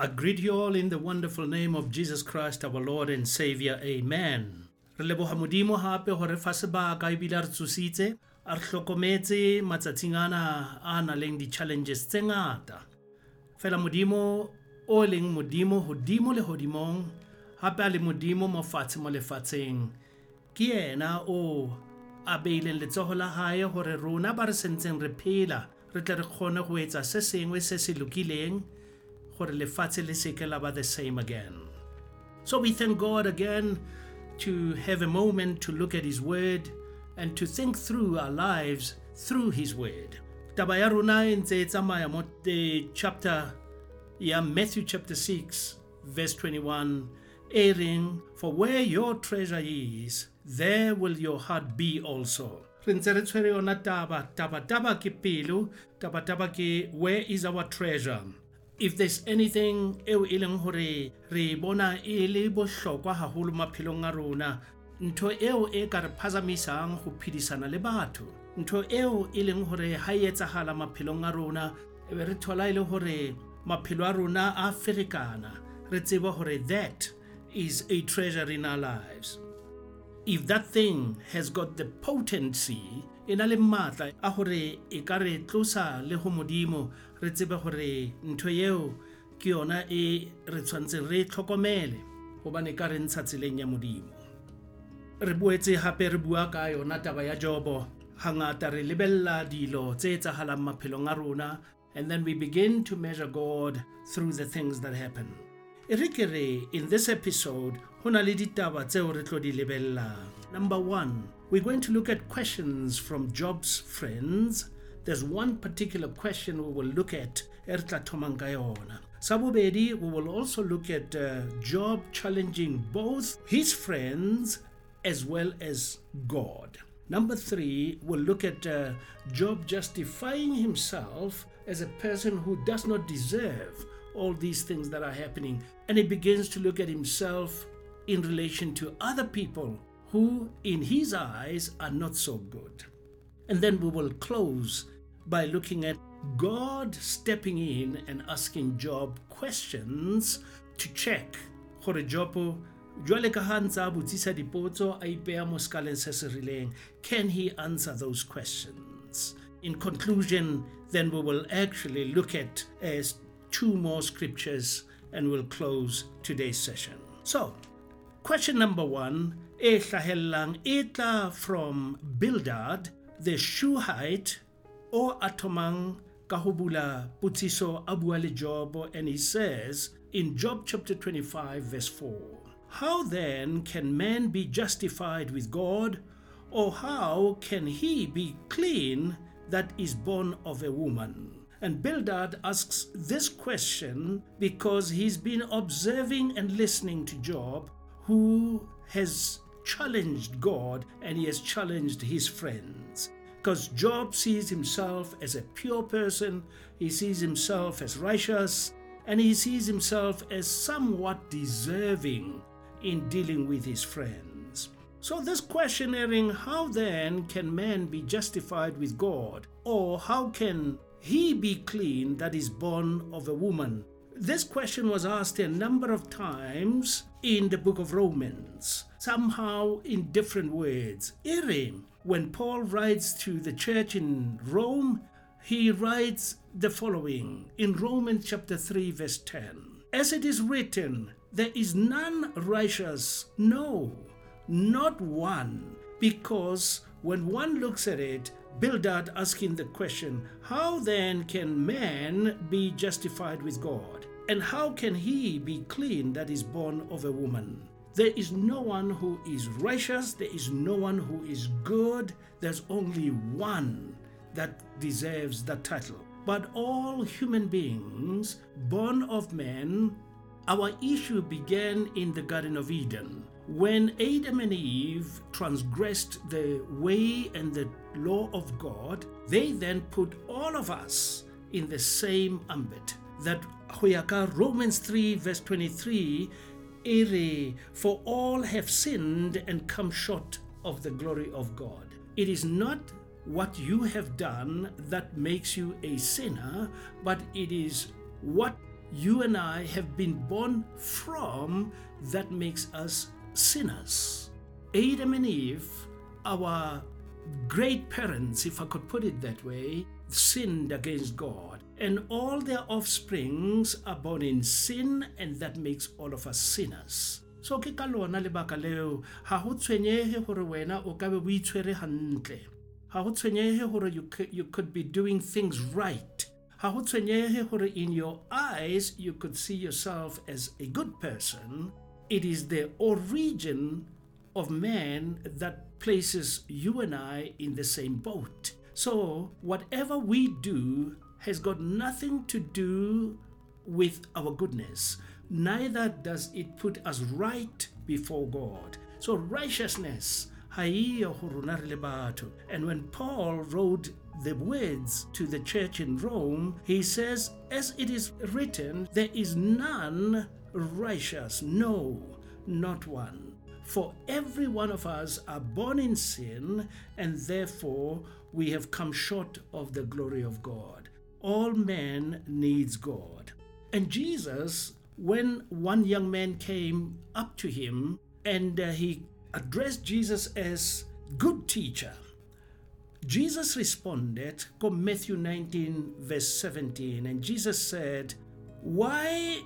I greet you all in the wonderful name of Jesus Christ, our Lord and Savior. Amen. Re leboga modimo hape gore fa sebaka ebile re tsositse a re tlhokometse matsatsing ana a na leng di-challenges tse ngata fela modimo o leng modimo godimo le godimong gape a le modimo mo fatshe mo lefatsheng ke yena o a beileng letsogo la gae gore rona ba re sentseng re phela re tle re kgone go etsa se sengwe se se lokileng ba the same again. So we thank god again to have a moment to look at his word and to think through our lives through his word. Taba ya rona e ntse e tsamaya chapter ya matthew chapter 6 verse 21 e reng for where your treasure is there will your heart be also. Re ntse re tshwere taba taba taba ke pelo taba taba ke where is our treasure if there's anything eo e leng gore re bona e le bohlokwa haholo maphelong a rona ntho eo e ka re phazamisang go phedisana le batho ntho eo e leng gore ha e etsagala maphelong a rona e be re thola e le gore maphelo a rona a ferekana. Re tseba gore that is a treasure in our lives. If that thing has got the potency e na le maatla a gore e ka re tlosa le go modimo re tsebe gore ntho eo ke yona e re re tlhokomele. Gobane ka re ntsha tseleng ya modimo. Re boetse gape re bua ka yona taba ya jobo. Re dilo tse maphelong a rona and then we begin to measure god through the things that happen. E re ke re in this episode go na le ditaba tseo re tlo di number one we're going to look at questions from job's friends there's one particular question we will look at e re tla we will also look at uh, job challenging both his friends as well as god Number three, we'll look at uh, Job justifying himself as a person who does not deserve all these things that are happening. And he begins to look at himself in relation to other people who, in his eyes, are not so good. And then we will close by looking at God stepping in and asking Job questions to check. Gore Job jwale ka ha ntse a botsisa dipotso a mo se se rileng. Can he answer those questions? In conclusion then we will actually look at as two more scriptures and we'll close today's session. So question number one e hlahellang e from bildad the shuhite o atomang Kahubula putsiso a bua le job and he says in job chapter 25 verse 4 how then can man be justified with God? Or how can he be clean that is born of a woman? And Bildad asks this question because he's been observing and listening to Job, who has challenged God and he has challenged his friends. Because Job sees himself as a pure person, he sees himself as righteous, and he sees himself as somewhat deserving in dealing with his friends. So, this questioning how then can man be justified with God, or how can he be clean that is born of a woman? This question was asked a number of times in the book of Romans, somehow in different words. Irim, when Paul writes to the church in Rome, he writes the following in Romans chapter 3, verse 10 As it is written, there is none righteous, no, not one. Because when one looks at it, Bildad asking the question, How then can man be justified with God? And how can he be clean that is born of a woman? There is no one who is righteous, there is no one who is good, there's only one that deserves that title. But all human beings, born of men, our issue began in the Garden of Eden when Adam and Eve transgressed the way and the law of God. They then put all of us in the same ambit. That Hoyaka Romans 3, verse 23, ere, for all have sinned and come short of the glory of God. It is not what you have done that makes you a sinner, but it is what you and I have been born from that makes us sinners. Adam and Eve, our great parents, if I could put it that way, sinned against God. And all their offsprings are born in sin, and that makes all of us sinners. So ke ka lona lebaka leo ha ho tshwenyege gore wena o ka be o hantle. Ha ho you could, you could be doing things right. Ha ho tshwenyege in your eyes you could see yourself as a good person. It is the origin of man that places you and I in the same boat. So, whatever we do has got nothing to do with our goodness, neither does it put us right before God. So, righteousness. And when Paul wrote the words to the church in Rome, he says, As it is written, there is none righteous, no, not one. For every one of us are born in sin, and therefore we have come short of the glory of God. All men needs God. And Jesus, when one young man came up to him and uh, he addressed Jesus as good teacher, Jesus responded, go Matthew 19, verse 17, and Jesus said, Why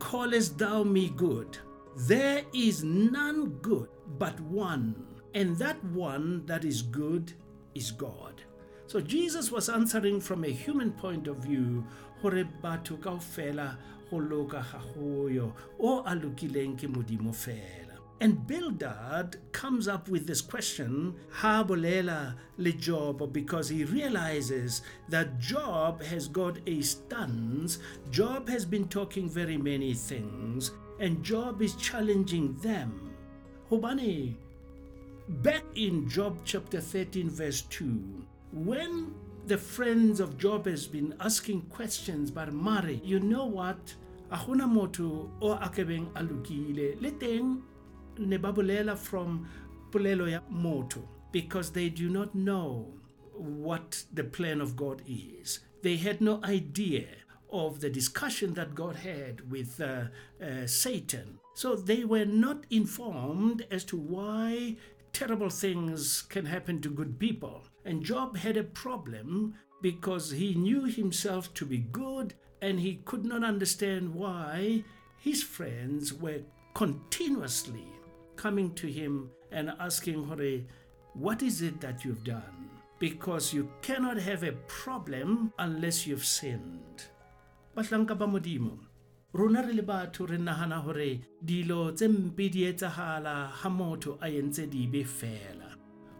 callest thou me good? There is none good but one, and that one that is good is God. So Jesus was answering from a human point of view hore batho kaofela go loka ga goyo o a lokileng ke modimo fela. And Bildad comes up with this question, ha bolela le Job, because he realizes that Job has got a stance. Job has been talking very many things, and Job is challenging them. Hobane, back in Job chapter 13, verse 2, when the friends of Job has been asking questions, but Mari, you know what? Ahuna moto o akebeng alukile. Leteng ne babulela from polelo ya moto because they do not know what the plan of God is. They had no idea of the discussion that God had with uh, uh, Satan. So they were not informed as to why terrible things can happen to good people. And Job had a problem because he knew himself to be good and he could not understand why his friends were continuously coming to him and asking, Hore, what is it that you've done? Because you cannot have a problem unless you've sinned. Bahlanka ba modimo? Rona re le batho re nagana gore dilo tse mpe di etsagala ga motho a entse dibe fela.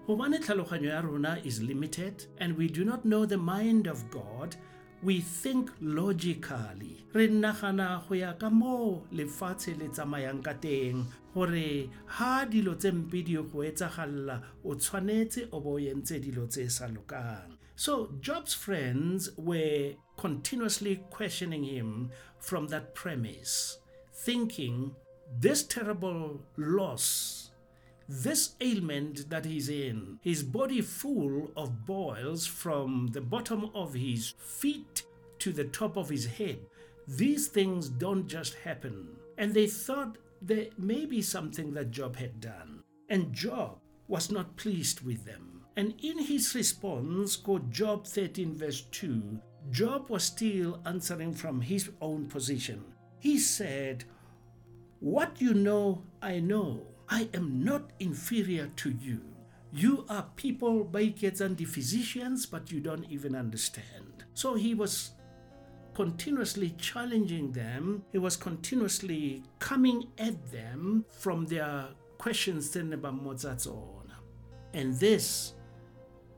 Gobane tlhaloganyo ya rona is limited and we do not know the mind of god. We think logically. Re nagana go ya ka moo lefatshe le tsamayang ka teng gore ha dilo tse mpe di go etsagalela o tshwanetse o bo o entse dilo tse sa lokang. So Job's friends were continuously questioning him from that premise, thinking this terrible loss, this ailment that he's in, his body full of boils from the bottom of his feet to the top of his head. These things don't just happen. And they thought there may be something that Job had done. And Job was not pleased with them. And in his response, quote Job 13, verse 2, Job was still answering from his own position. He said, What you know, I know. I am not inferior to you. You are people, bakers and the physicians, but you don't even understand. So he was continuously challenging them. He was continuously coming at them from their questions then about Mozart's own. And this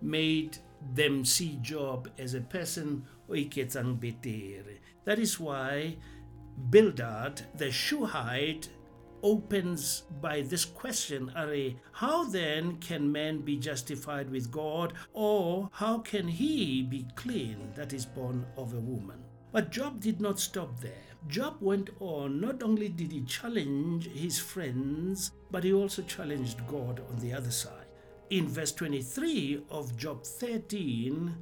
made them see Job as a person That is why Bildad, the Shuhite, opens by this question Are, how then can man be justified with God, or how can he be clean that is born of a woman? But Job did not stop there. Job went on. Not only did he challenge his friends, but he also challenged God on the other side. In verse 23 of Job 13,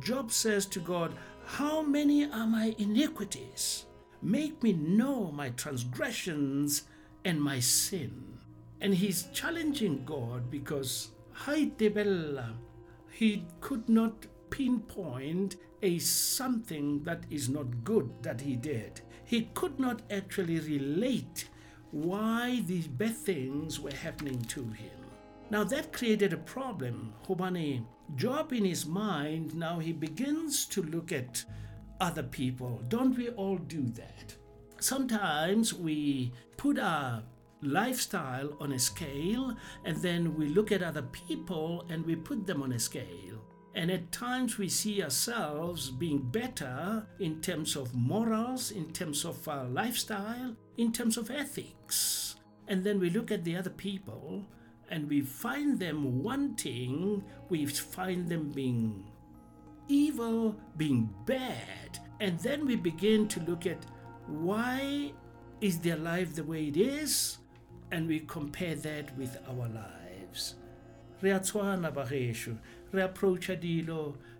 Job says to God, How many are my iniquities? Make me know my transgressions and my sin. And he's challenging God because Haitebella, he could not pinpoint a something that is not good that he did. He could not actually relate why these bad things were happening to him. Now that created a problem. Hobani, Job in his mind, now he begins to look at other people. Don't we all do that? Sometimes we put our lifestyle on a scale and then we look at other people and we put them on a scale. And at times we see ourselves being better in terms of morals, in terms of our lifestyle, in terms of ethics. And then we look at the other people and we find them wanting, we find them being evil, being bad. And then we begin to look at why is their life the way it is? And we compare that with our lives. Re a tshwana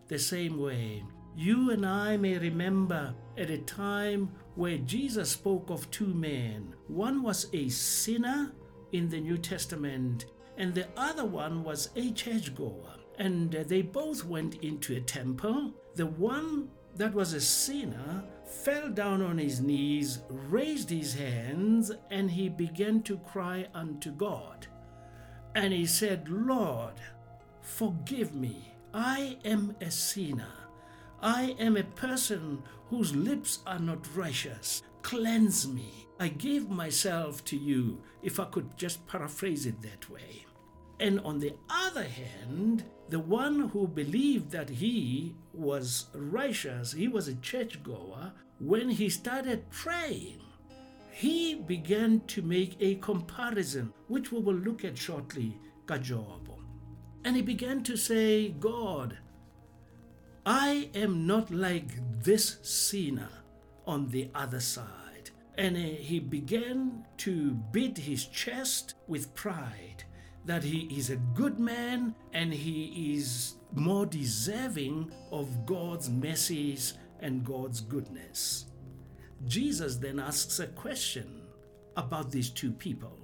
the same way. You and I may remember at a time where Jesus spoke of two men. One was a sinner in the New Testament, and the other one was a churchgoer. And uh, they both went into a temple. The one that was a sinner fell down on his knees, raised his hands, and he began to cry unto God. And he said, Lord, forgive me. I am a sinner. I am a person whose lips are not righteous. Cleanse me. I gave myself to you, if I could just paraphrase it that way. And on the other hand, the one who believed that he was righteous, he was a churchgoer, when he started praying, he began to make a comparison, which we will look at shortly, Kajob. And he began to say, God, I am not like this sinner on the other side. And uh, he began to beat his chest with pride that he is a good man and he is more deserving of God's mercies and God's goodness. Jesus then asks a question about these two people.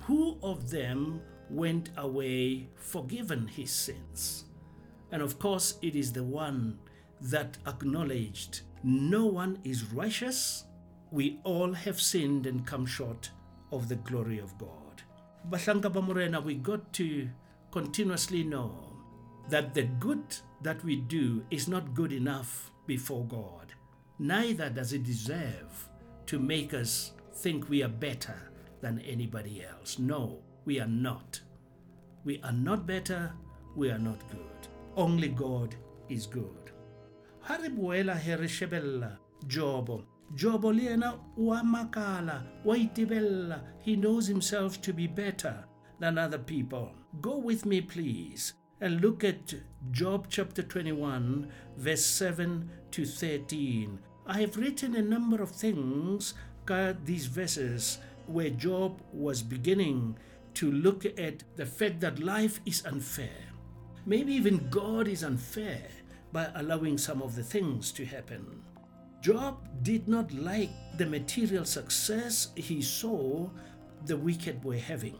Who of them went away forgiven his sins? And of course, it is the one that acknowledged no one is righteous. We all have sinned and come short of the glory of God. Bahlanka Bamurena, we got to continuously know that the good that we do is not good enough before God. Neither does it deserve to make us think we are better than anybody else. No, we are not. We are not better, we are not good. Only God is good. Ha re boela he re shebella Jobo. Jobo le yena wa makala, wa itebella. He knows himself to be better than other people. Go with me, please, and look at Job chapter 21, verse 7 to 13. I have written a number of things, these verses, where Job was beginning to look at the fact that life is unfair Maybe even God is unfair by allowing some of the things to happen. Job did not like the material success he saw the wicked were having.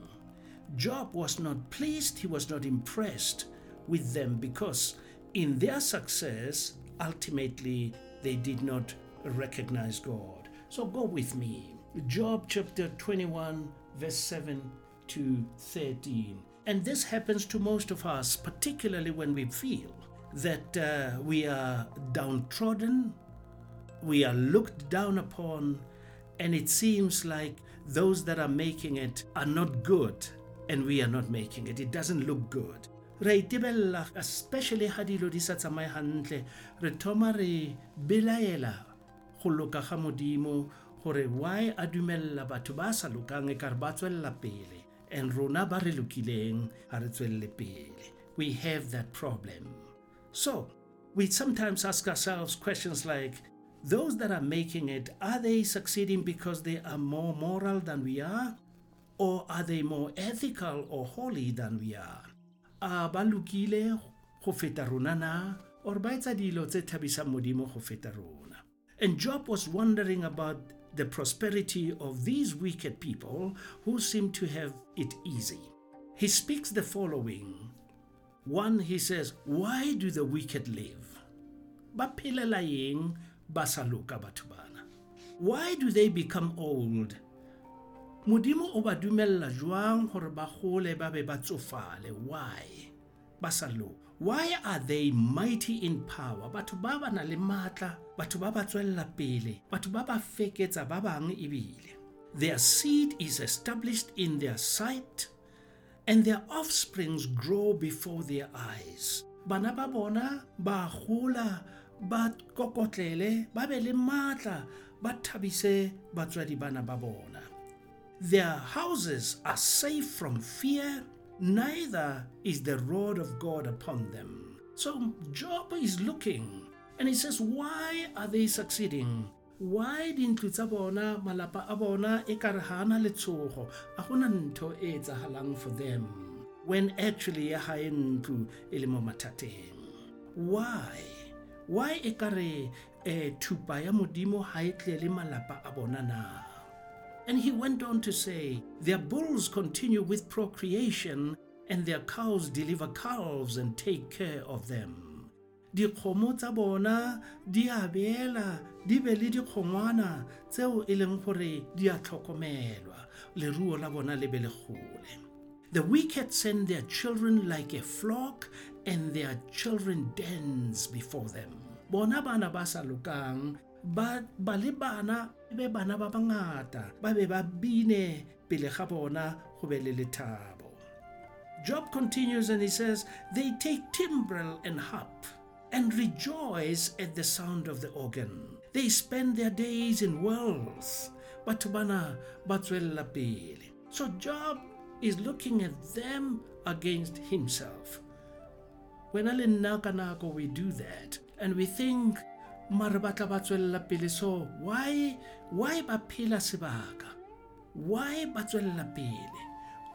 Job was not pleased, he was not impressed with them because in their success, ultimately, they did not recognize God. So go with me. Job chapter 21, verse 7 to 13. And this happens to most of us, particularly when we feel that uh, we are downtrodden, we are looked down upon, and it seems like those that are making it are not good and we are not making it. It doesn't look good. re itebella especially ha dilo di sa tsamaye hantle re thoma re belaela go loka ga modimo gore why a dumella batho ba sa lokang e kare ba tswelela pele and rona ba re lokileng ha re tswelle pele we have that problem so we sometimes ask ourselves questions like those that are making it are they succeeding because they are more moral than we are or are they more ethical or holy than we are a ba lokile go feta rona na or ba etsa dilo tse thabisang modimo go feta rona And Job was wondering about the prosperity of these wicked people who seem to have it easy. He speaks the following. One, he says, Why do the wicked live? Ba sa loka batho bana? Why do they become old? Modimo o ba dumella jwang hore ba gole ba be ba tsofale? Why? Ba. Why are they mighty in power? Batho ba ba na le matla, batho ba ba tswella pele, batho ba ba feketsa ba bang ebile. Their seed is established in their sight, and their offsprings grow before their eyes. Bana ba bona ba gola ba kokotlele ba be le matla ba thabise batswadi bana ba bona. Their houses are safe from fear neither is the rod of God upon them. So Job is looking and he says, Why are they succeeding? Why dintlu tsa bona malapa a bona e ka re ha ana letshogo a gona ntho e for them when actually ya hae ntlu e le mo mathateng why why e ka re eh, thupa ya modimo ha e tle le malapa a bona na? And he went on to say, Their bulls continue with procreation, and their cows deliver calves and take care of them. dikgomo tsa bona di a beela di be le dikgongwana tseo e leng gore di a tlhokomelwa. Leruo la bona le be le gole the wicked send their children like a flock and their children dance before them. Bona bana ba sa ba ba le bana be bana ba bangata ba be ba bine pele ga bona go be le lethabo. Job continues and he says they take timbrel and harp and rejoice at the sound of the organ. They spend their days in wealth batho bana ba pele. So job is looking at them against himself when le nna ka nako we do that. And we think mare ba tla ba tswelela pele. So why why ba phela sebaka? Why ba tswelela pele?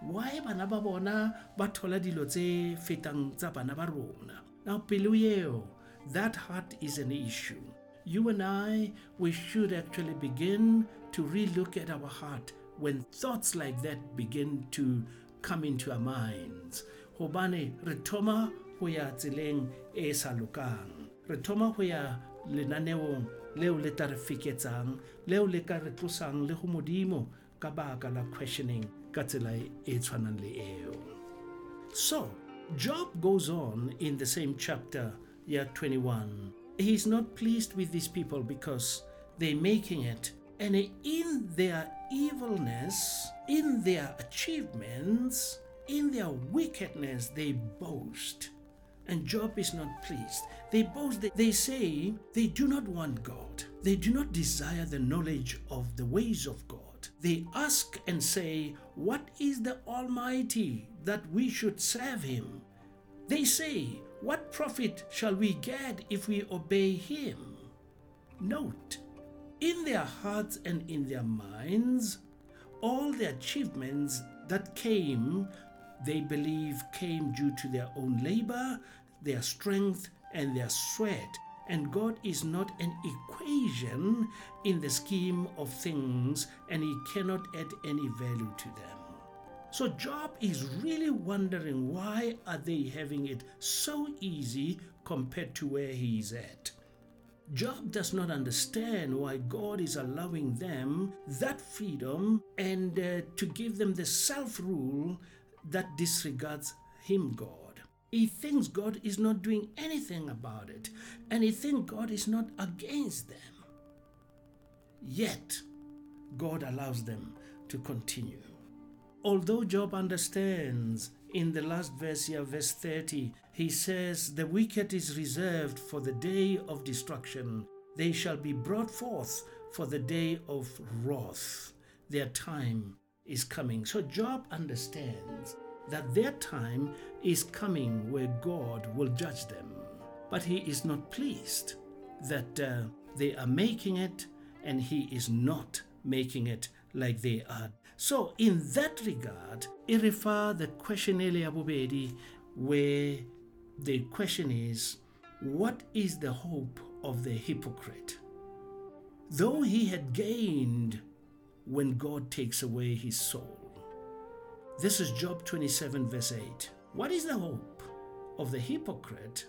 Why bana ba bona ba thola dilo tse fetang tsa bana ba rona? Now pelo eo that heart is an issue. You and i we should actually begin to relook at our heart when thoughts like that begin to come into our minds. Hobane re thoma ya tseleng e sa lokang. Re thoma ya lenaneong leo le tla re leo le ka re tlosang le go modimo ka baka la questioning ka tsela e tshwanang le eo. So job goes on in the same chapter year 21 he's not pleased with these people because they're making it and in their evilness in their achievements in their wickedness they boast and Job is not pleased. They boast, they say they do not want God. They do not desire the knowledge of the ways of God. They ask and say, What is the Almighty that we should serve him? They say, What profit shall we get if we obey him? Note, in their hearts and in their minds, all the achievements that came they believe came due to their own labor, their strength, and their sweat. And God is not an equation in the scheme of things, and He cannot add any value to them. So Job is really wondering why are they having it so easy compared to where he is at. Job does not understand why God is allowing them that freedom and uh, to give them the self rule that disregards him, God. He thinks God is not doing anything about it, and he thinks God is not against them. Yet, God allows them to continue. Although Job understands in the last verse here, verse 30, he says, The wicked is reserved for the day of destruction. They shall be brought forth for the day of wrath. Their time is coming. So Job understands that their time is coming where God will judge them. But he is not pleased that uh, they are making it and he is not making it like they are. So, in that regard, refer the question earlier, where the question is, what is the hope of the hypocrite? though he had gained when God takes away his soul. This is Job 27, verse 8. What is the hope of the hypocrite?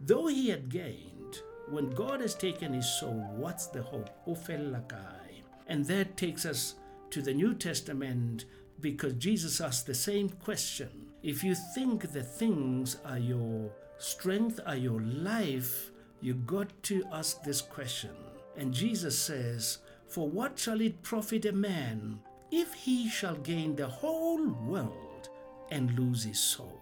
Though he had gained, when God has taken his soul, what's the hope? Ofelakai. And that takes us to the New Testament because Jesus asked the same question. If you think the things are your strength, are your life, you got to ask this question. And Jesus says, For what shall it profit a man if he shall gain the whole world and lose his soul?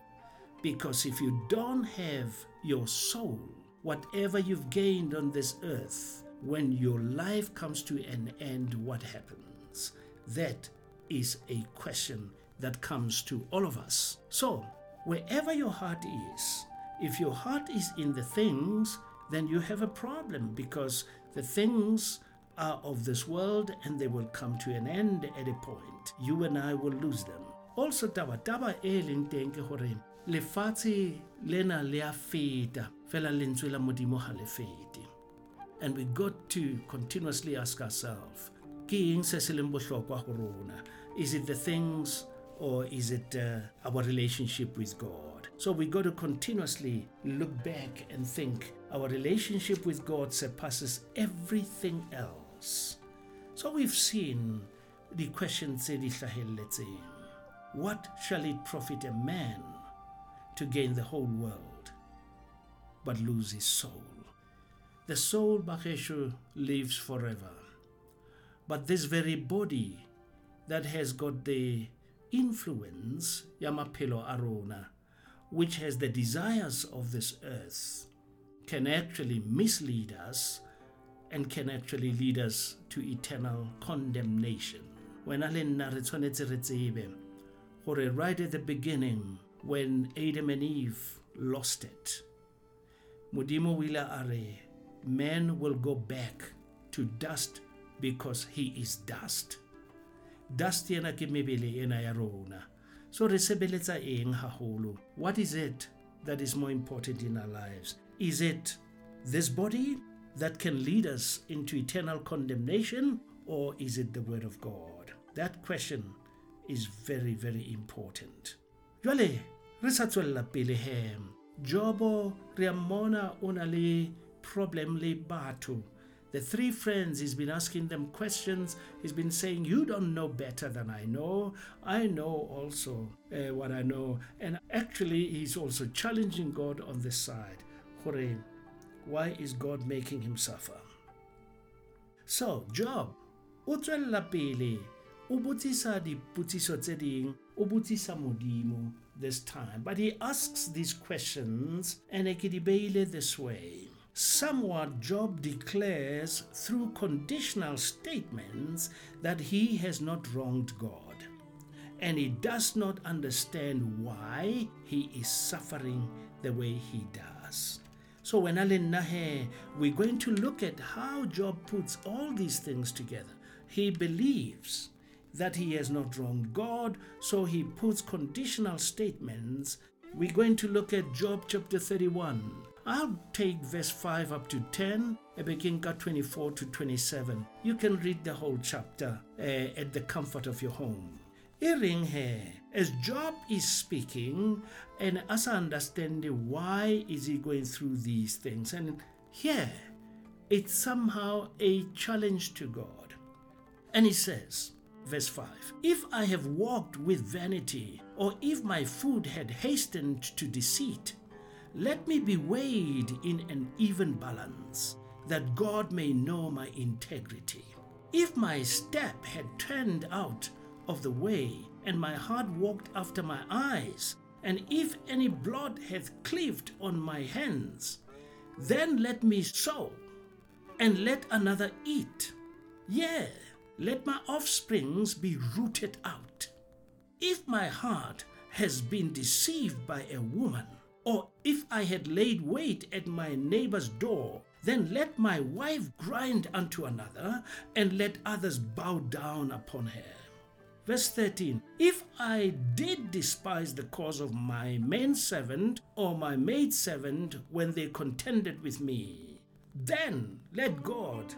Because if you don't have your soul, whatever you've gained on this earth, when your life comes to an end, what happens? That is a question that comes to all of us. So, wherever your heart is, if your heart is in the things, then you have a problem because the things are of this world and they will come to an end at a point. You and I will lose them. Also, taba taba e leng teng ke hore lefatshe lena le a feta fela lentswe la modimo ha le fete and we got to continuously ask ourselves ke eng se se leng ho rona is it the things or is it uh, our relationship with God? So we got to continuously look back and think our relationship with God surpasses everything else. So we've seen the question What shall it profit a man to gain the whole world but lose his soul? The soul, Bakeshu, lives forever. But this very body that has got the influence yamapelo arona which has the desires of this earth can actually mislead us and can actually lead us to eternal condemnation. Wena le nna re right at the beginning when adam and eve lost it modimo o ile a man will go back to dust because he is dust. Dust ena ke mebele ya rona. So re sebeletsa what is it that is more important in our lives? Is it this body that can lead us into eternal condemnation or is it the word of god that question is very very important jwale re sa tswella pele he jobo re mmona o na le problem le batho the three friends, he's been asking them questions. He's been saying, You don't know better than I know. I know also uh, what I know. And actually, he's also challenging God on this side. Hore, why is God making him suffer? So, Job, o tswella pele o botsisa dipotsiso tse ding o botsisa modimo this time but he asks these questions and ke di beile this way Somewhat, Job declares through conditional statements that he has not wronged God and he does not understand why he is suffering the way he does. So, when Alan Nahe, we're going to look at how Job puts all these things together. He believes that he has not wronged God, so he puts conditional statements. We're going to look at Job chapter 31 I'll take verse 5 up to 10, Ebekinka 24 to 27. You can read the whole chapter uh, at the comfort of your home. Earing here, as Job is speaking, and us understanding why is he going through these things. And here, it's somehow a challenge to God. And he says, verse 5 If I have walked with vanity, or if my food had hastened to deceit, let me be weighed in an even balance, that God may know my integrity. If my step had turned out of the way, and my heart walked after my eyes, and if any blood hath cleaved on my hands, then let me sow, and let another eat. Yea, let my offsprings be rooted out. If my heart has been deceived by a woman, or if I had laid wait at my neighbor's door, then let my wife grind unto another, and let others bow down upon her. Verse 13 If I did despise the cause of my servant or my maidservant when they contended with me, then let God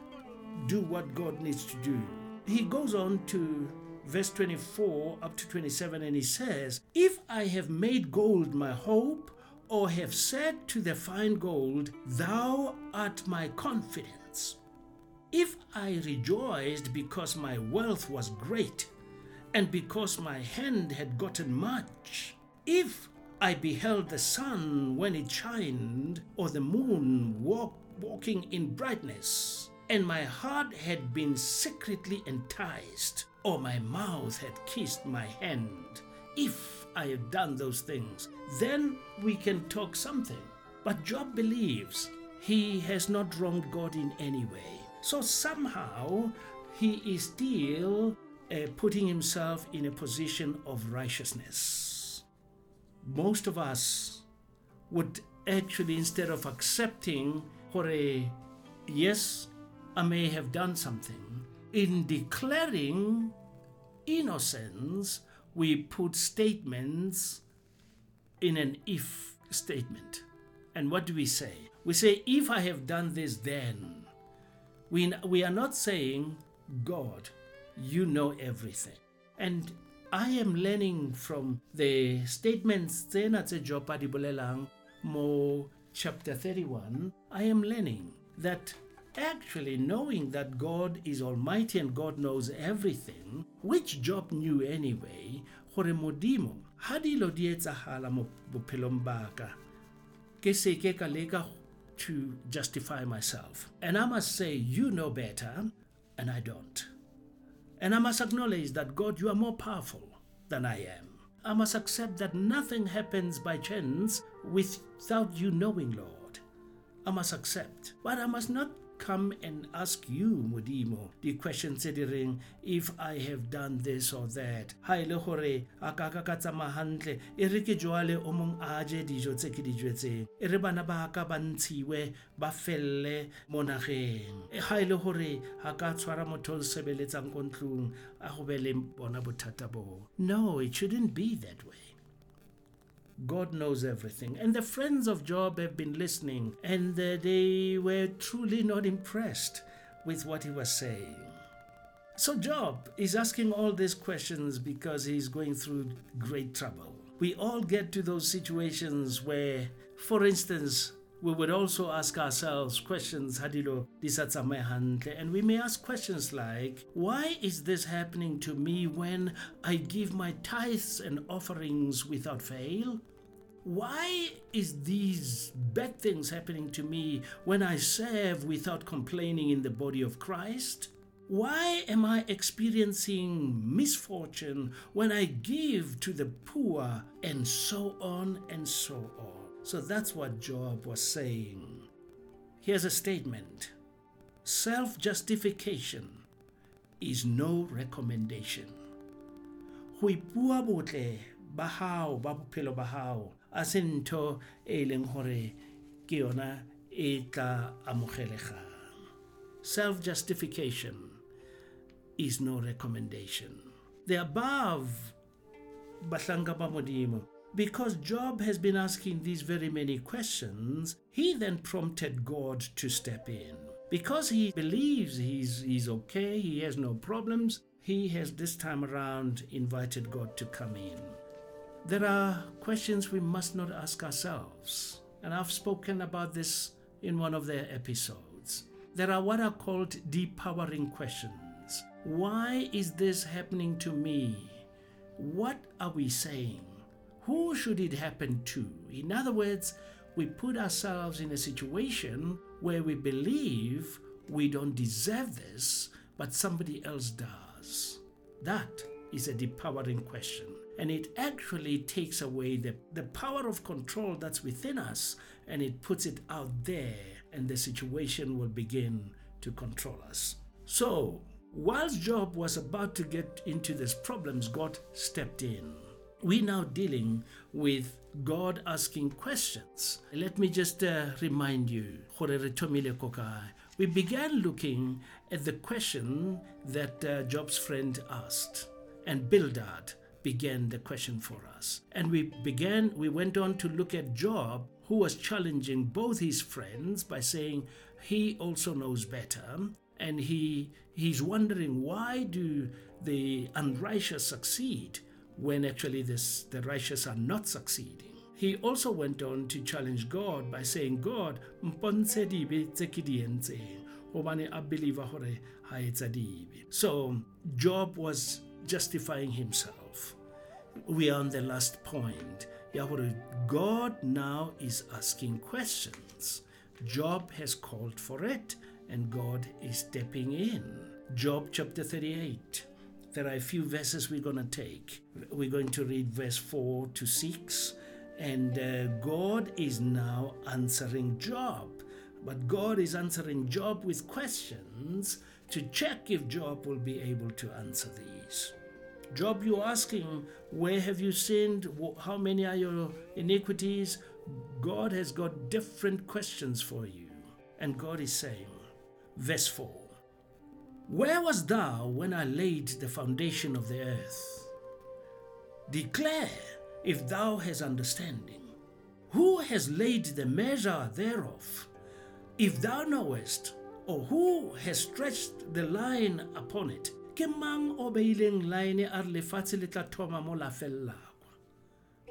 do what God needs to do. He goes on to verse 24 up to 27 and he says, If I have made gold my hope, or have said to the fine gold, Thou art my confidence. If I rejoiced because my wealth was great, and because my hand had gotten much, if I beheld the sun when it shined, or the moon walk, walking in brightness, and my heart had been secretly enticed, or my mouth had kissed my hand, if I had done those things, then we can talk something. But Job believes he has not wronged God in any way. So somehow he is still uh, putting himself in a position of righteousness. Most of us would actually, instead of accepting for a yes, I may have done something, in declaring innocence, we put statements in an if statement. And what do we say? We say, if I have done this, then. We, we are not saying, God, you know everything. And I am learning from the statements tsena tse Job bolelang mo chapter 31. I am learning that actually knowing that God is almighty and God knows everything, which Job knew anyway, gore modimo ha dilo di etsagala mo ka to justify myself and i must say you know better and i don't and i must acknowledge that god you are more powerful than i am. I must accept that nothing happens by chance without you knowing lord. I must accept. But i must not come and ask you, Modimo, the question reng if I have done this or that. Ha e le gore a ka ka ka tsamaya hantle, e re ke joale o di bana ba ka ba ba felle mo nageng. E ha e gore ha ka tshwara motho o bona bo. No, it shouldn't be that way. God knows everything. And the friends of Job have been listening, and uh, they were truly not impressed with what he was saying. So, Job is asking all these questions because he's going through great trouble. We all get to those situations where, for instance, we would also ask ourselves questions, Hadilo and we may ask questions like, Why is this happening to me when I give my tithes and offerings without fail? Why is these bad things happening to me when I serve without complaining in the body of Christ? Why am I experiencing misfortune when I give to the poor and so on and so on? So that's what Job was saying. Here's a statement Self justification is no recommendation. Go botle e gore ke yona e tla. Self justification is no recommendation. The above bahlanka ba modimo because Job has been asking these very many questions, he then prompted God to step in. Because he believes he's, he's okay, he has no problems, he has this time around invited God to come in. There are questions we must not ask ourselves, and I've spoken about this in one of their episodes. There are what are called depowering questions. Why is this happening to me? What are we saying? Who should it happen to? In other words, we put ourselves in a situation where we believe we don't deserve this, but somebody else does. That is a depowering question. And it actually takes away the, the power of control that's within us and it puts it out there, and the situation will begin to control us. So, whilst Job was about to get into these problems, God stepped in we're now dealing with God asking questions. Let me just uh, remind you, we began looking at the question that uh, Job's friend asked, and Bildad began the question for us. And we began, we went on to look at Job, who was challenging both his friends by saying he also knows better. and he he's wondering why do the unrighteous succeed when actually this, the righteous are not succeeding. He also went on to challenge God by saying, God. So Job was justifying himself. We are on the last point. Yeah, God now is asking questions. Job has called for it, and God is stepping in. Job chapter 38. There are a few verses we're going to take. We're going to read verse 4 to 6, and uh, God is now answering Job. But God is answering Job with questions to check if Job will be able to answer these. Job, you're asking, Where have you sinned? How many are your iniquities? God has got different questions for you. And God is saying, verse 4 Where was thou when I laid the foundation of the earth? Declare if thou hast understanding. Who has laid the measure thereof? If thou knowest, or who has stretched the line upon it? Ke mang o beileng line a le tla thoma mo la?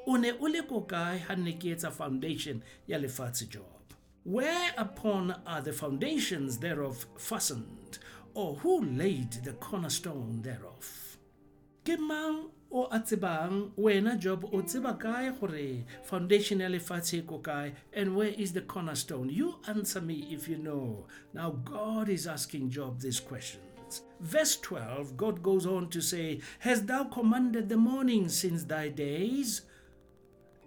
O ne o le ko kae ha ne ke etsa foundation ya job? Whereupon are the foundations thereof fastened? Or who laid the cornerstone thereof? Ke mang o a tsebang wena job o tseba kae gore foundation ya lefatshe ko kae and where is the cornerstone you answer me if you know now god is asking job these questions verse 12 god goes on to say hast thou commanded the morning since thy days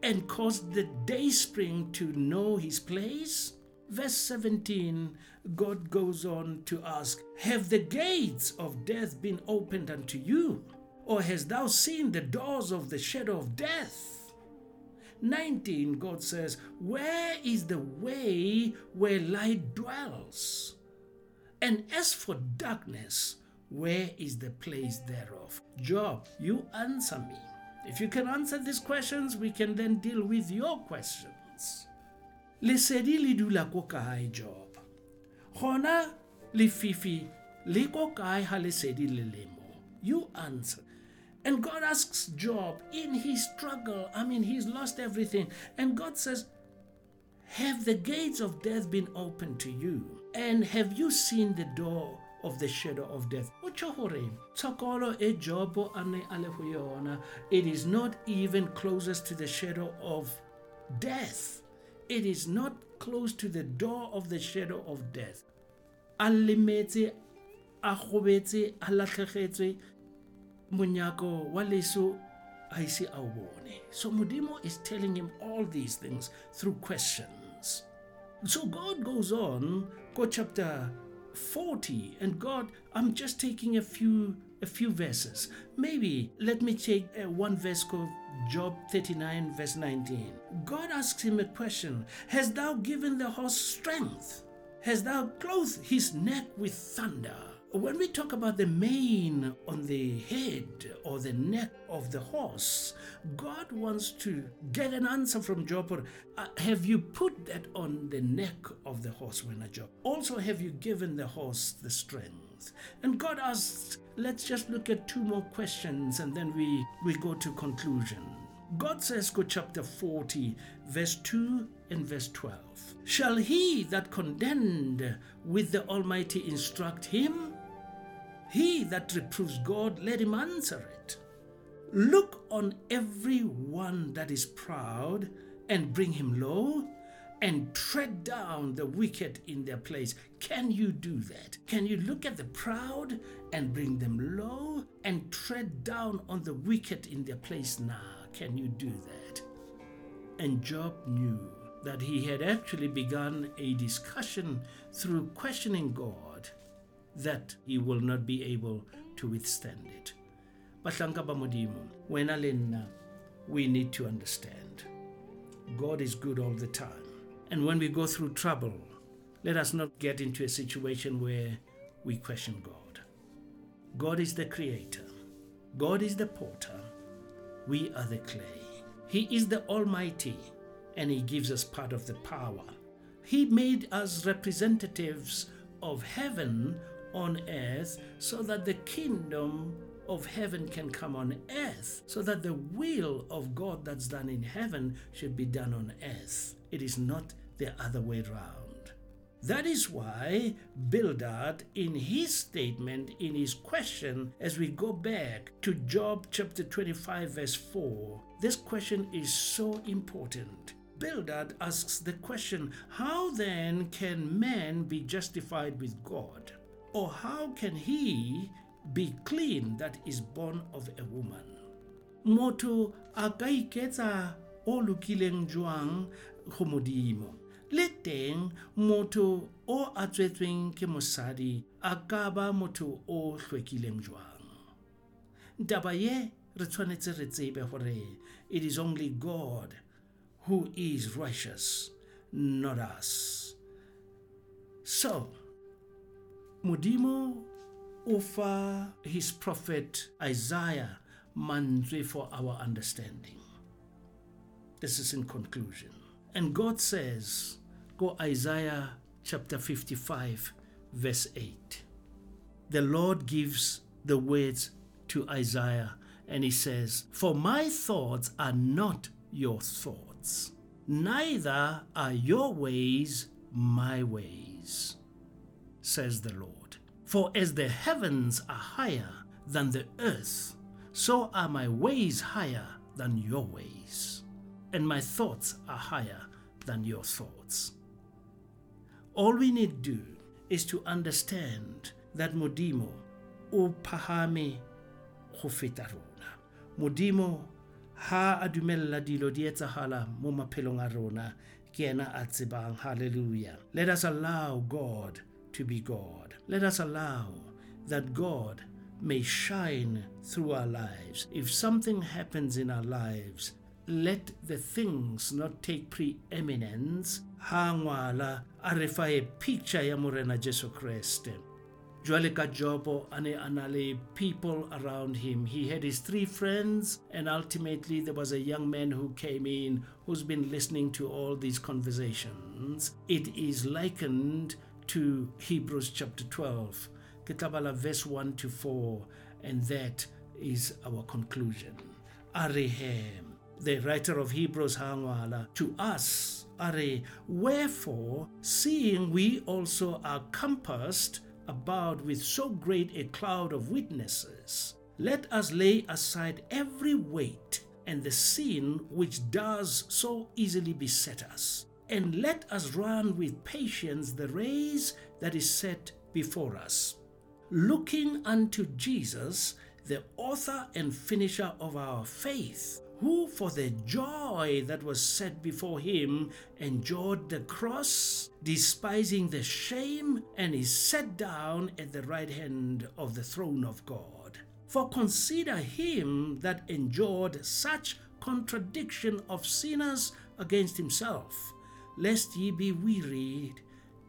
and caused the day spring to know his place? Verse 17, God goes on to ask, Have the gates of death been opened unto you? Or hast thou seen the doors of the shadow of death? 19, God says, Where is the way where light dwells? And as for darkness, where is the place thereof? Job, you answer me. If you can answer these questions, we can then deal with your questions. Lesedi le dula ko kae job? Gona lefifi le ko kae ha lesedi le? You answer. And God asks Job in his struggle, I mean, he's lost everything. And God says, Have the gates of death been opened to you? And have you seen the door of the shadow of death. It is not even closest to the shadow of death. It is not close to the door of the shadow of death. A lemetse, a gobetse, wa leso. So Modimo is telling him all these things through questions. So God goes on, go chapter 40 and god i'm just taking a few a few verses maybe let me take uh, one verse called job 39 verse 19 god asks him a question hast thou given the horse strength hast thou clothed his neck with thunder when we talk about the mane on the head or the neck of the horse, God wants to get an answer from Job. Uh, have you put that on the neck of the horse when a Job? Also, have you given the horse the strength? And God asks, let's just look at two more questions and then we, we go to conclusion. God says, go chapter 40, verse 2 and verse 12. Shall he that contend with the Almighty instruct him? He that reproves God, let him answer it. Look on every one that is proud and bring him low, and tread down the wicked in their place. Can you do that? Can you look at the proud and bring them low and tread down on the wicked in their place now? Can you do that? And Job knew that he had actually begun a discussion through questioning God that he will not be able to withstand it. Bahlanka nna, we need to understand. God is good all the time. And when we go through trouble, let us not get into a situation where we question God. God is the creator. God is the potter. We are the clay. He is the Almighty, and He gives us part of the power. He made us representatives of heaven on earth so that the kingdom of heaven can come on earth, so that the will of God that's done in heaven should be done on earth. It is not the other way round. That is why Bildad, in his statement, in his question, as we go back to Job chapter 25, verse 4, this question is so important. Bildad asks the question How then can man be justified with God? Or how can he be clean that is born of a woman? Motho a o lokileng jwang go modimo? Le teng motho o a tswetsweng ke mosadi a ka o hlwekileng jwang? Taba ye re tshwanetse re tsebe gore it is only god who is righteous not us. So modimo o fa his prophet isaiah mantswe for our understanding this is in conclusion and God says, go Isaiah chapter 55, verse 8. The Lord gives the words to Isaiah and he says, For my thoughts are not your thoughts, neither are your ways my ways, says the Lord. For as the heavens are higher than the earth, so are my ways higher than your ways and my thoughts are higher than your thoughts. All we need do is to understand that Modimo o rona. Modimo ha a dumella dilo di etsahala mo maphelong hallelujah let us allow god to be god. Let us allow that god may shine through our lives. If something happens in our lives let the things not take preeminence. Ha ngwala a re fa picture ya morena jesu jwale ka jobo a ne a na le people around him. He had his three friends and ultimately there was a young man who came in who's been listening to all these conversations. It is likened to hebrews chapter 12 ke verse 1 to 4 and that is our conclusion. Arihem the writer of Hebrews Hangwala, to us are wherefore, seeing we also are compassed about with so great a cloud of witnesses, let us lay aside every weight and the sin which does so easily beset us, and let us run with patience the race that is set before us, looking unto Jesus, the author and finisher of our faith who for the joy that was set before him endured the cross, despising the shame, and is set down at the right hand of the throne of God. For consider him that endured such contradiction of sinners against himself, lest ye be wearied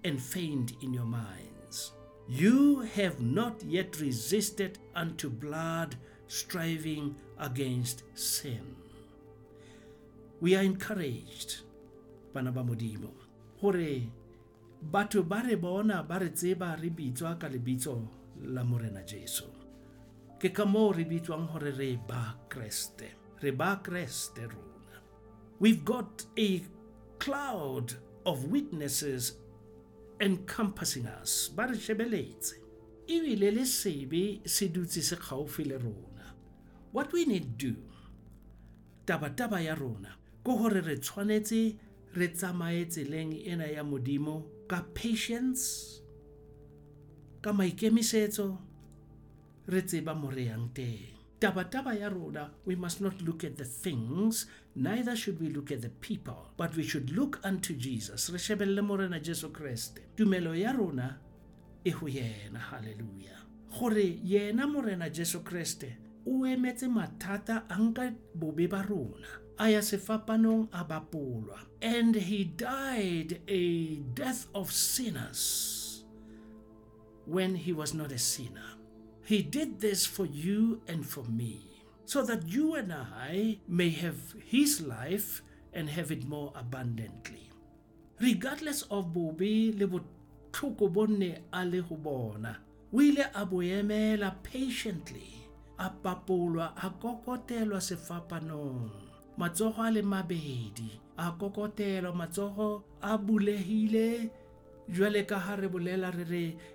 and faint in your minds. You have not yet resisted unto blood striving against sin. We are encouraged, bana ba modimo, hore batho ba re bona ba re tseba la morena Jesu. Ke ka moo re hore re ba Kreste, re ba. We've got a cloud of witnesses encompassing us, ba re shebeletse. Ebile le sebe se dutse se gaufi le rona. what we need to do taba-taba ya rona ke gore re tshwanetse re tsamaye tseleng ena ya modimo ka patience ka maikemisetso re tseba mo re yang teng taba-taba ya rona we must not look at the things neither should we look at the people but we should look unto jesus. Re shebelle morena jesu kreste. Tumelo ya rona e ho yena halleluja gore yena morena jesu kreste o emetse mathata a nka bobe ba rona. A ya sefapanong a bapolwa. And he died a death of sinners when he was not a sinner he did this for you and for me so that you and I may have his life and have it more abundantly. Regardless of bobe le botlhoko bonne a le a patiently a papolwa a kokotelwa sefapanong. Le mabedi a kokotelwa matsogo a bulegile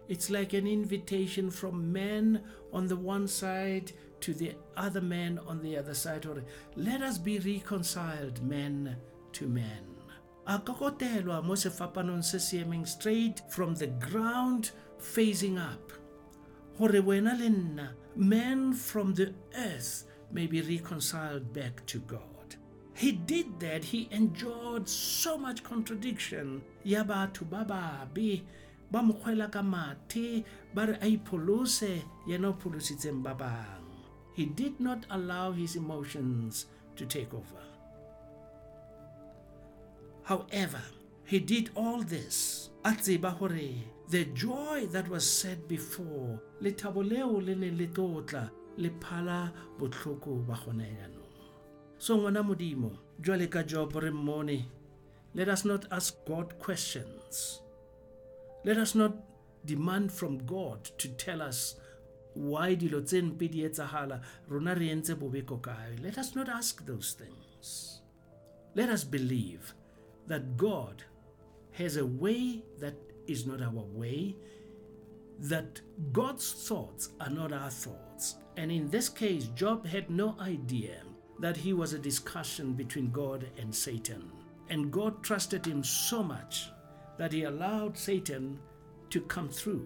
it's like an invitation from men on the one side to the other man on the other side. Or let us be reconciled men to men. A kokotelwa mo sefapanong se seemeng straight from the ground facing up. Gore wena le men from the earth may be reconciled back to God. He did that. He endured so much contradiction. Ya batho ba babe ba mo kgwela ka mathe ba re. He did not allow his emotions to take over. However, he did all this a tseba the joy that was said before lethabo leo le ne le tlotla so ngwana modimo job let us not ask god questions. Let us not demand from god to tell us why dilo tse mpe di etsagala rona bobeko let us not ask those things. Let us believe that god has a way that is not our way, that God's thoughts are not our thoughts. And in this case, Job had no idea that he was a discussion between God and Satan. And God trusted him so much that he allowed Satan to come through.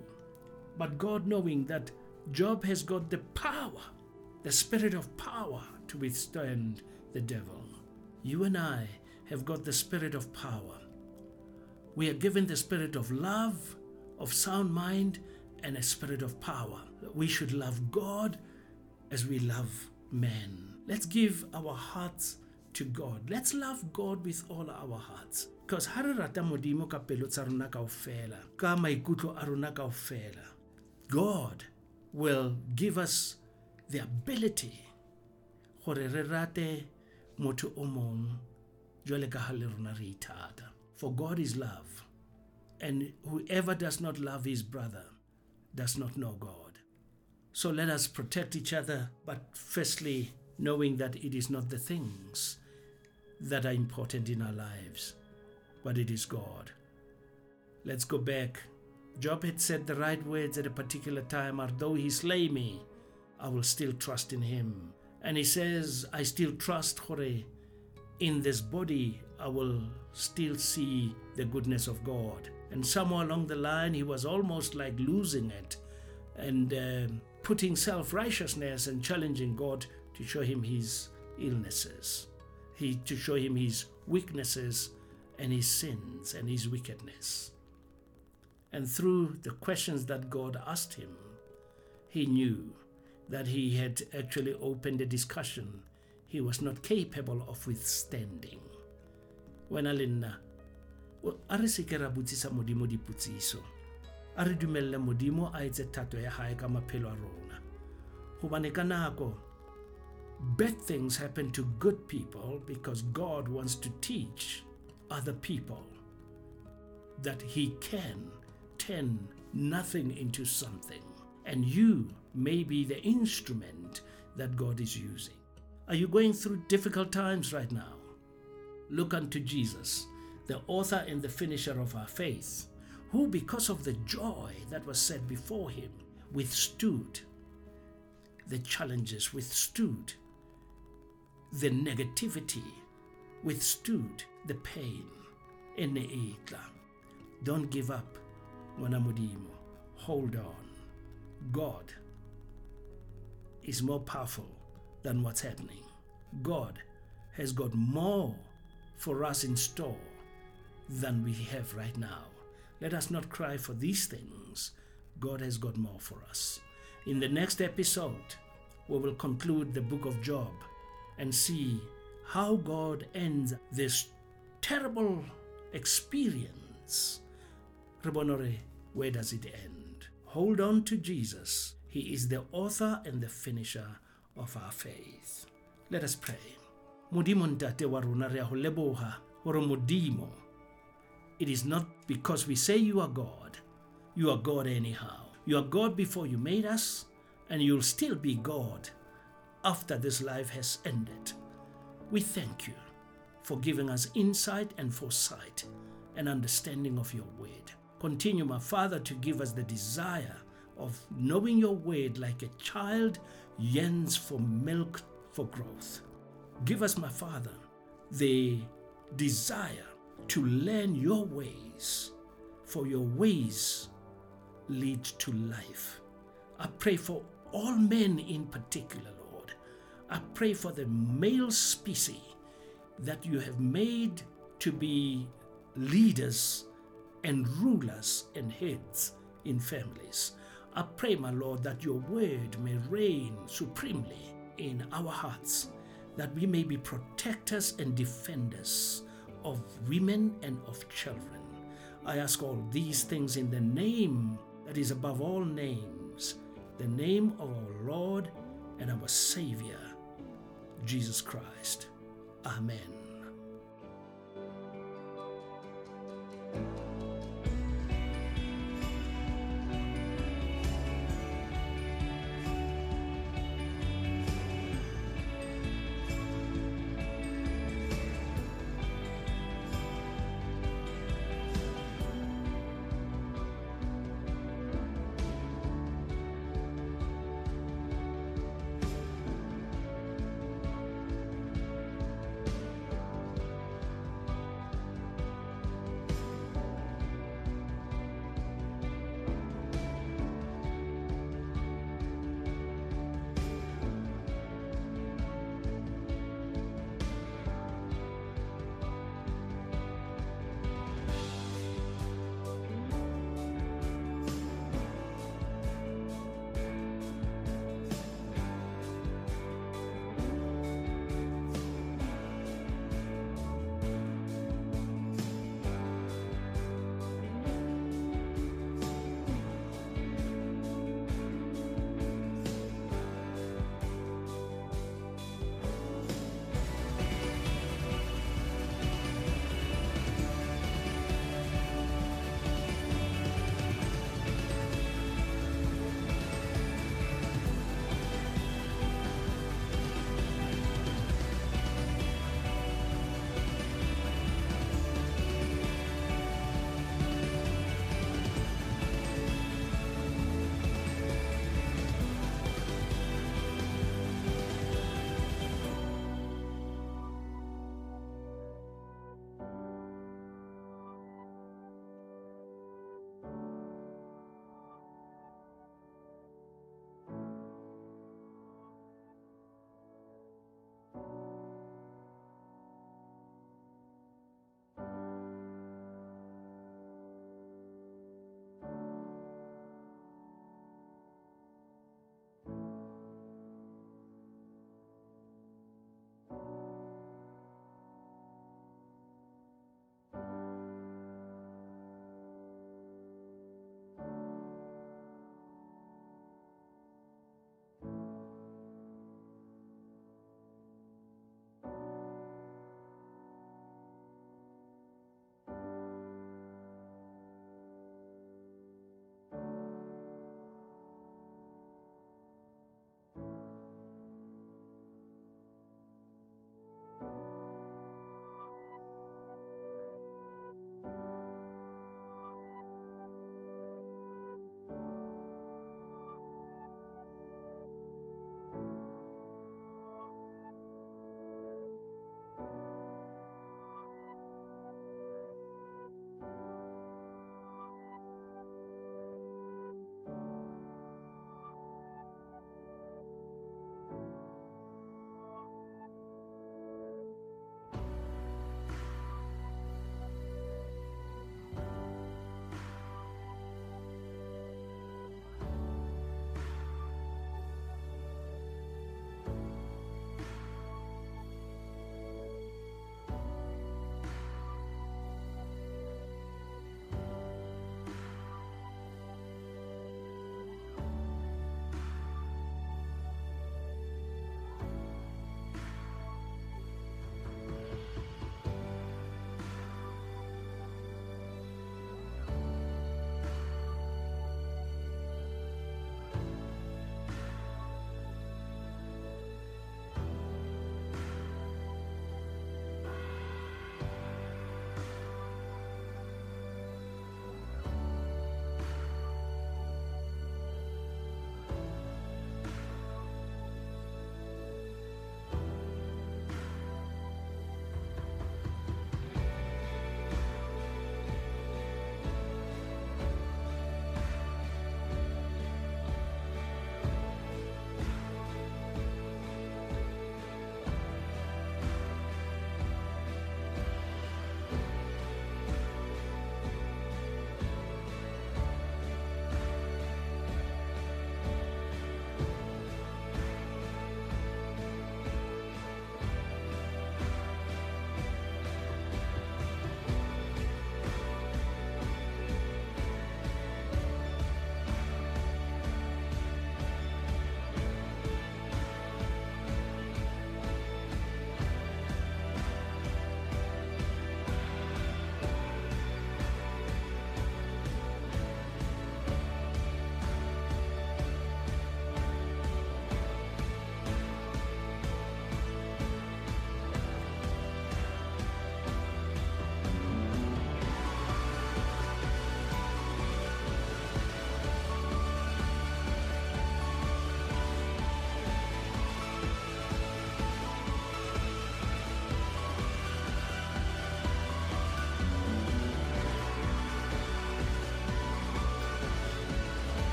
But God, knowing that Job has got the power, the spirit of power to withstand the devil, you and I have got the spirit of power we are given the spirit of love, of sound mind, and a spirit of power. We should love God as we love man. Let's give our hearts to God. Let's love God with all our hearts. Because ha re rata modimo ka pelo tsa rona kaofela, ka maikutlo a rona kaofela, God will give us the ability gore re rate motho o mong jwale ka ha le rona re ithata. For God is love, and whoever does not love his brother does not know God. So let us protect each other, but firstly, knowing that it is not the things that are important in our lives, but it is God. Let's go back. Job had said the right words at a particular time, although he slay me, I will still trust in him. And he says, I still trust Hore in this body I will still see the goodness of God. And somewhere along the line, he was almost like losing it and uh, putting self righteousness and challenging God to show him his illnesses, he, to show him his weaknesses and his sins and his wickedness. And through the questions that God asked him, he knew that he had actually opened a discussion he was not capable of withstanding. wena le nna a re seke ra botsisa modimo dipotsiso a re dumelele modimo a etse thato ya gae ka maphelo a rona gobane ka nako bad things happen to good people because god wants to teach other people that he can turn nothing into something. And you may be the instrument that god is using. Are you going through difficult times right now? Look unto Jesus, the author and the finisher of our faith, who, because of the joy that was set before him, withstood the challenges, withstood the negativity, withstood the pain. Eneitla. Don't give up, Mwanamudimo. Hold on. God is more powerful than what's happening. God has got more for us in store than we have right now. Let us not cry for these things. God has got more for us. In the next episode, we will conclude the book of Job and see how God ends this terrible experience. Rebonore, where does it end? Hold on to Jesus. He is the author and the finisher of our faith. Let us pray. modimo ntate wa modimo it is not because we say you are god you are god anyhow You are God before you made us, and you'll still be God after this life has ended. We thank you for giving us insight and foresight and understanding of your word. Continue, my Father, to give us the desire of knowing your word like a child yearns for milk for growth. Give us, my Father, the desire to learn your ways, for your ways lead to life. I pray for all men in particular. I pray for the male species that you have made to be leaders and rulers and heads in families. I pray, my Lord, that your word may reign supremely in our hearts, that we may be protectors and defenders of women and of children. I ask all these things in the name that is above all names, the name of our Lord and our Savior, Jesus Christ. Amen.